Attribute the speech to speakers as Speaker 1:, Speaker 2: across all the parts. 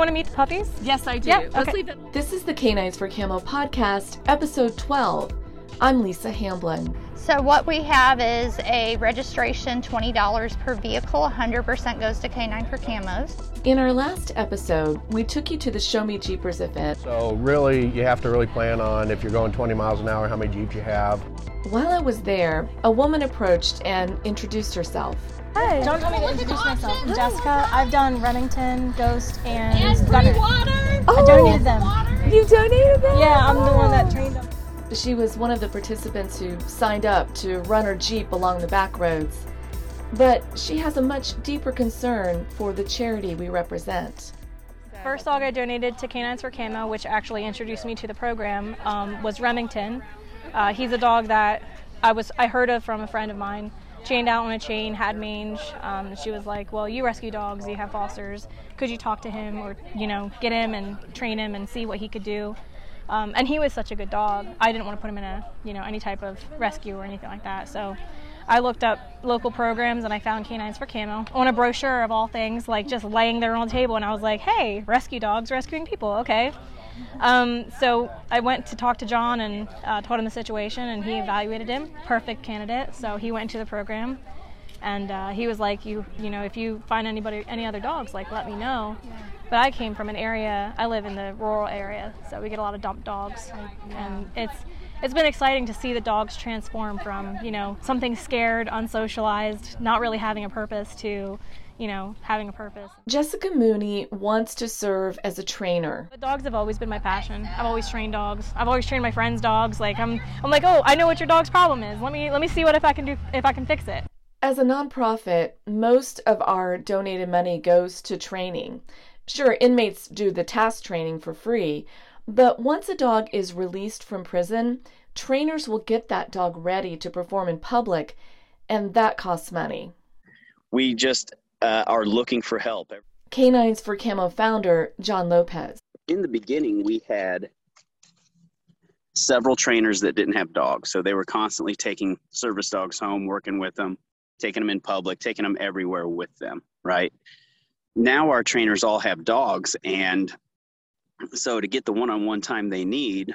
Speaker 1: want to meet the puppies?
Speaker 2: Yes, I do.
Speaker 1: Yeah,
Speaker 2: Let's
Speaker 1: okay.
Speaker 2: leave it.
Speaker 3: This is the Canines for Camo podcast, episode 12. I'm Lissa Hamblen.
Speaker 4: So what we have is a registration $20 per vehicle, 100% goes to Canine for Camos.
Speaker 3: In our last episode, we took you to the Sho-Me Jeepers event.
Speaker 5: So really, you have to really plan on if you're going 20 miles an hour, how many Jeeps you have.
Speaker 3: While I was there, a woman approached and introduced herself.
Speaker 1: Hi. Don't tell me to introduce myself. I'm Jessica. I've done Remington, Ghost, and Gunner. I donated them.
Speaker 3: You donated them?
Speaker 1: Yeah, I'm the one that trained them.
Speaker 3: She was one of the participants who signed up to run her Jeep along the back roads. But she has a much deeper concern for the charity we represent.
Speaker 1: First dog I donated to Canines for Camo, which actually introduced me to the program, um, was Remington. Uh, he's a dog that I was I heard of from a friend of mine. Chained out on a chain, had mange. Um, she was like, "Well, you rescue dogs, you have fosters. Could you talk to him, or you know, get him and train him and see what he could do?" Um, and he was such a good dog. I didn't want to put him in a you know any type of rescue or anything like that. So I looked up local programs and I found Canines for Camo on a brochure of all things, like just laying there on the table. And I was like, hey, rescue dogs rescuing people, okay. Um, so I went to talk to John and uh, told him the situation, and he evaluated him. Perfect candidate. So he went into the program, and uh, he was like, you, you know, if you find anybody, any other dogs, like let me know. But I came from an area. I live in the rural area, so we get a lot of dump dogs, and it's it's been exciting to see the dogs transform from you know something scared, unsocialized, not really having a purpose to you know having a purpose.
Speaker 3: Jessica Mooney wants to serve as a trainer.
Speaker 1: But dogs have always been my passion. I've always trained dogs. I've always trained my friends' dogs. Like I'm, I'm like, oh, I know what your dog's problem is. Let me, let me see what if I can do, if I can fix it.
Speaker 3: As a nonprofit, most of our donated money goes to training. Sure, inmates do the task training for free, but once a dog is released from prison, trainers will get that dog ready to perform in public, and that costs money.
Speaker 6: we just uh, are looking for help.
Speaker 3: Canines for Camo founder John Lopez.
Speaker 6: In the beginning, we had several trainers that didn't have dogs, so they were constantly taking service dogs home, working with them, taking them in public, taking them everywhere with them, right? Now our trainers all have dogs, and so to get the one-on-one time they need,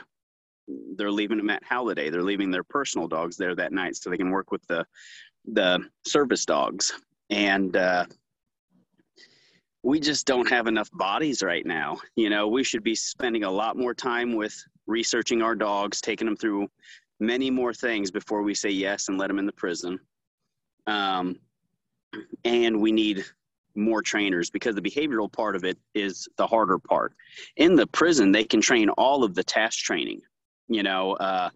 Speaker 6: they're leaving them at Holiday. They're leaving their personal dogs there that night so they can work with the the service dogs. And uh, we just don't have enough bodies right now. You know, we should be spending a lot more time with researching our dogs, taking them through many more things before we say yes and let them in the prison. Um, and we need more trainers because the behavioral part of it is the harder part. In the prison, they can train all of the task training, you know, uh,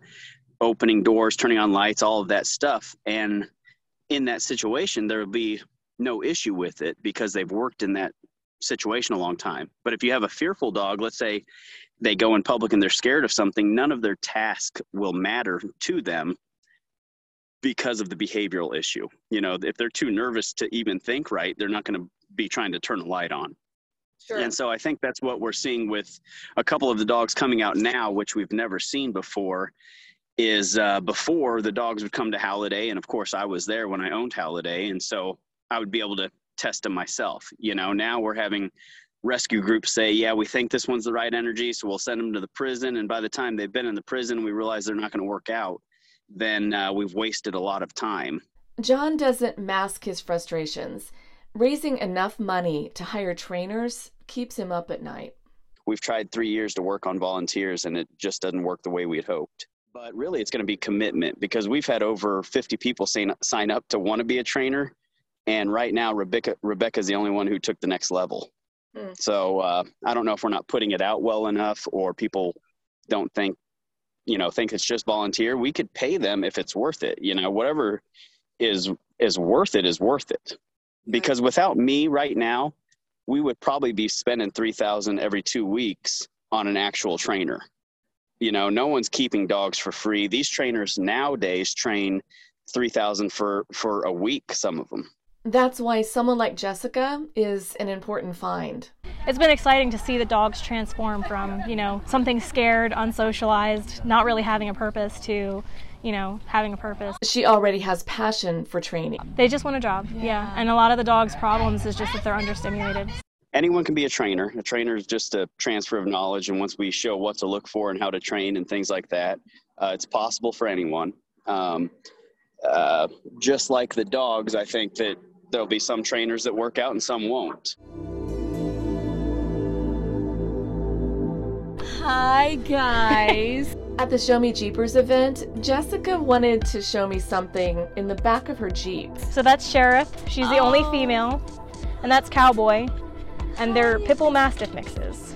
Speaker 6: opening doors, turning on lights, all of that stuff. And in that situation, there will be no issue with it because they've worked in that situation a long time. But if you have a fearful dog, let's say they go in public and they're scared of something, none of their task will matter to them because of the behavioral issue. You know, if they're too nervous to even think right, they're not going to be trying to turn a light on. And so I think that's what we're seeing with a couple of the dogs coming out now, which we've never seen before. Is uh, before the dogs would come to Halliday, and of course I was there when I owned Halliday, and so I would be able to test them myself. You know, now we're having rescue groups say, yeah, we think this one's the right energy, so we'll send them to the prison. And by the time they've been in the prison, we realize they're not going to work out. Then uh, we've wasted a lot of time.
Speaker 3: John doesn't mask his frustrations. Raising enough money to hire trainers keeps him up at night.
Speaker 6: We've tried three years to work on volunteers, and it just doesn't work the way we had hoped. But really, it's going to be commitment because we've had over 50 people sign, sign up to want to be a trainer. And right now, Rebecca Rebecca's the only one who took the next level.
Speaker 3: Hmm.
Speaker 6: So uh, I don't know if we're not putting it out well enough, or people don't think, you know, think it's just volunteer. We could pay them if it's worth it. You know, whatever is is worth it is worth it. Because without me right now, we would probably be spending three thousand every two weeks on an actual trainer. You know, no one's keeping dogs for free. These trainers nowadays train three thousand for for a week. Some of them.
Speaker 3: That's why someone like Jessica is an important find.
Speaker 1: It's been exciting to see the dogs transform from you know something scared, unsocialized, not really having a purpose to you know having a purpose.
Speaker 3: She already has passion for training.
Speaker 1: They just want a job, yeah. And a lot of the dogs' problems is just that they're understimulated.
Speaker 6: Anyone can be a trainer. A trainer is just a transfer of knowledge, and once we show what to look for and how to train and things like that, uh, it's possible for anyone. Um, uh, just like the dogs, I think that there'll be some trainers that work out and some won't.
Speaker 2: Hi, guys.
Speaker 3: At the Sho-Me Jeepers event, Jessica wanted to show me something in the back of her Jeep.
Speaker 1: So that's Sheriff. She's the only
Speaker 2: Oh.
Speaker 1: female. And that's Cowboy. And they're Pitbull Mastiff mixes.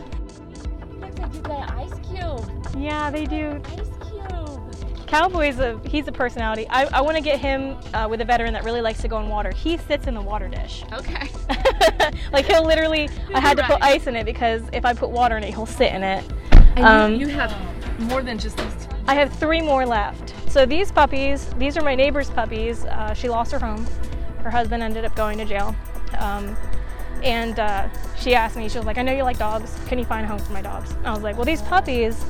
Speaker 2: Looks like you got an ice cube.
Speaker 1: Yeah, they do.
Speaker 2: Ice cube.
Speaker 1: Cowboy's a he's a personality. I, I want to get him uh, with a veteran that really likes to go in water. He sits in the water dish.
Speaker 2: Okay.
Speaker 1: like he'll literally, I had to put ice in it because if I put water in it, he'll sit in it.
Speaker 2: And
Speaker 1: Um,
Speaker 2: you, you have more than just these two.
Speaker 1: I have three more left. So these puppies, these are my neighbor's puppies. Uh, she lost her home. Her husband ended up going to jail. Um, and uh, she asked me, she was like, I know you like dogs. Can you find a home for my dogs? I was like, well, these puppies,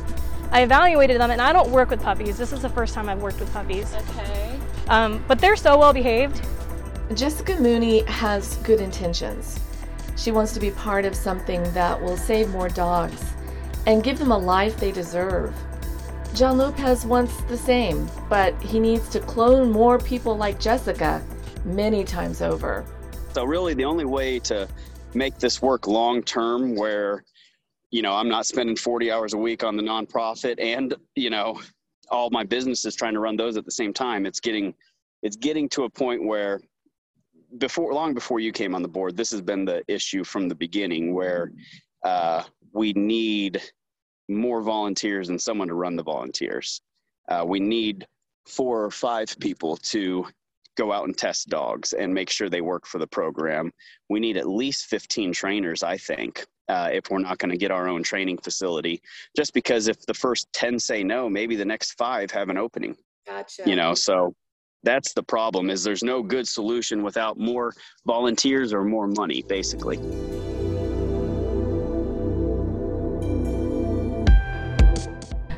Speaker 1: I evaluated them, and I don't work with puppies. This is the first time I've worked with puppies.
Speaker 2: Okay.
Speaker 1: Um, but they're so well behaved.
Speaker 3: Jessica Mooney has good intentions. She wants to be part of something that will save more dogs and give them a life they deserve. John Lopez wants the same, but he needs to clone more people like Jessica many times over.
Speaker 6: So really, the only way to make this work long term, where you know I'm not spending 40 hours a week on the nonprofit, and you know all my businesses trying to run those at the same time, it's getting it's getting to a point where before long before you came on the board, this has been the issue from the beginning, where uh, we need more volunteers and someone to run the volunteers. Uh, we need four or five people to go out and test dogs and make sure they work for the program. We need at least 15 trainers, I think, uh, if we're not going to get our own training facility. Just because if the first 10 say no, maybe the next five have an opening,
Speaker 2: Gotcha.
Speaker 6: you know? So that's the problem is there's no good solution without more volunteers or more money, basically.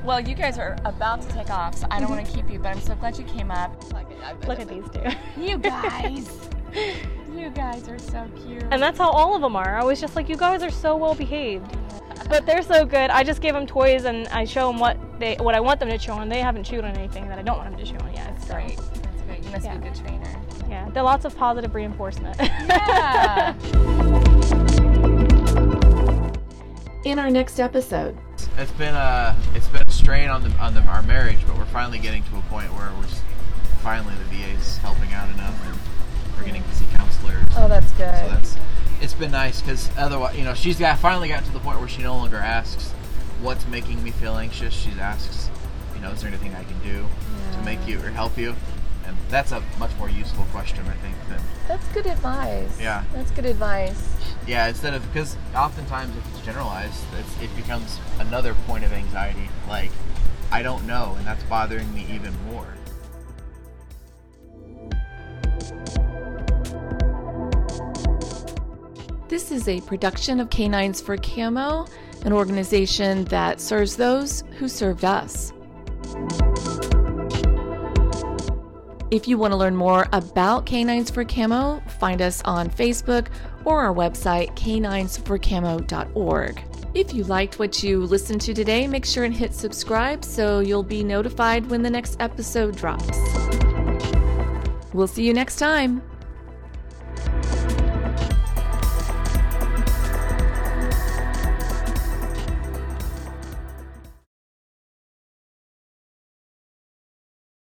Speaker 2: Well, you guys are about to take off, so I don't want to mm-hmm. keep you, but I'm so glad you came up.
Speaker 1: Look at these two.
Speaker 2: You guys. you guys are so cute.
Speaker 1: And that's how all of them are. I was just like, you guys are so well behaved. But they're so good. I just give them toys and I show them what they what I want them to chew on. They haven't chewed on anything that I don't want them to chew on yet. So,
Speaker 2: great. That's great. You must
Speaker 1: Yeah.
Speaker 2: be a good trainer.
Speaker 1: Yeah, they're lots of positive reinforcement.
Speaker 2: Yeah.
Speaker 3: In our next episode,
Speaker 7: It's been a it's been a strain on the on the, our marriage, but we're finally getting to a point where we're just, finally the VA's helping out enough, and we're getting to see counselors.
Speaker 2: oh, that's good.
Speaker 7: So that's it's been nice because otherwise, you know, she's got finally got to the point where she no longer asks what's making me feel anxious. She asks, you know, is there anything I can do to make you or help you? And that's a much more useful question, I think, than
Speaker 2: That's good advice.
Speaker 7: Yeah.
Speaker 2: That's good advice.
Speaker 7: yeah. Instead of because oftentimes if it's generalized, it's, it becomes another point of anxiety. Like I don't know, and that's bothering me even more.
Speaker 3: this is a production of Canines for Camo, an organization that serves those who served us. If you want to learn more about Canines for Camo, find us on Facebook or our website, caninesforcamo.org. If you liked what you listened to today, make sure and hit subscribe so you'll be notified when the next episode drops. We'll see you next time.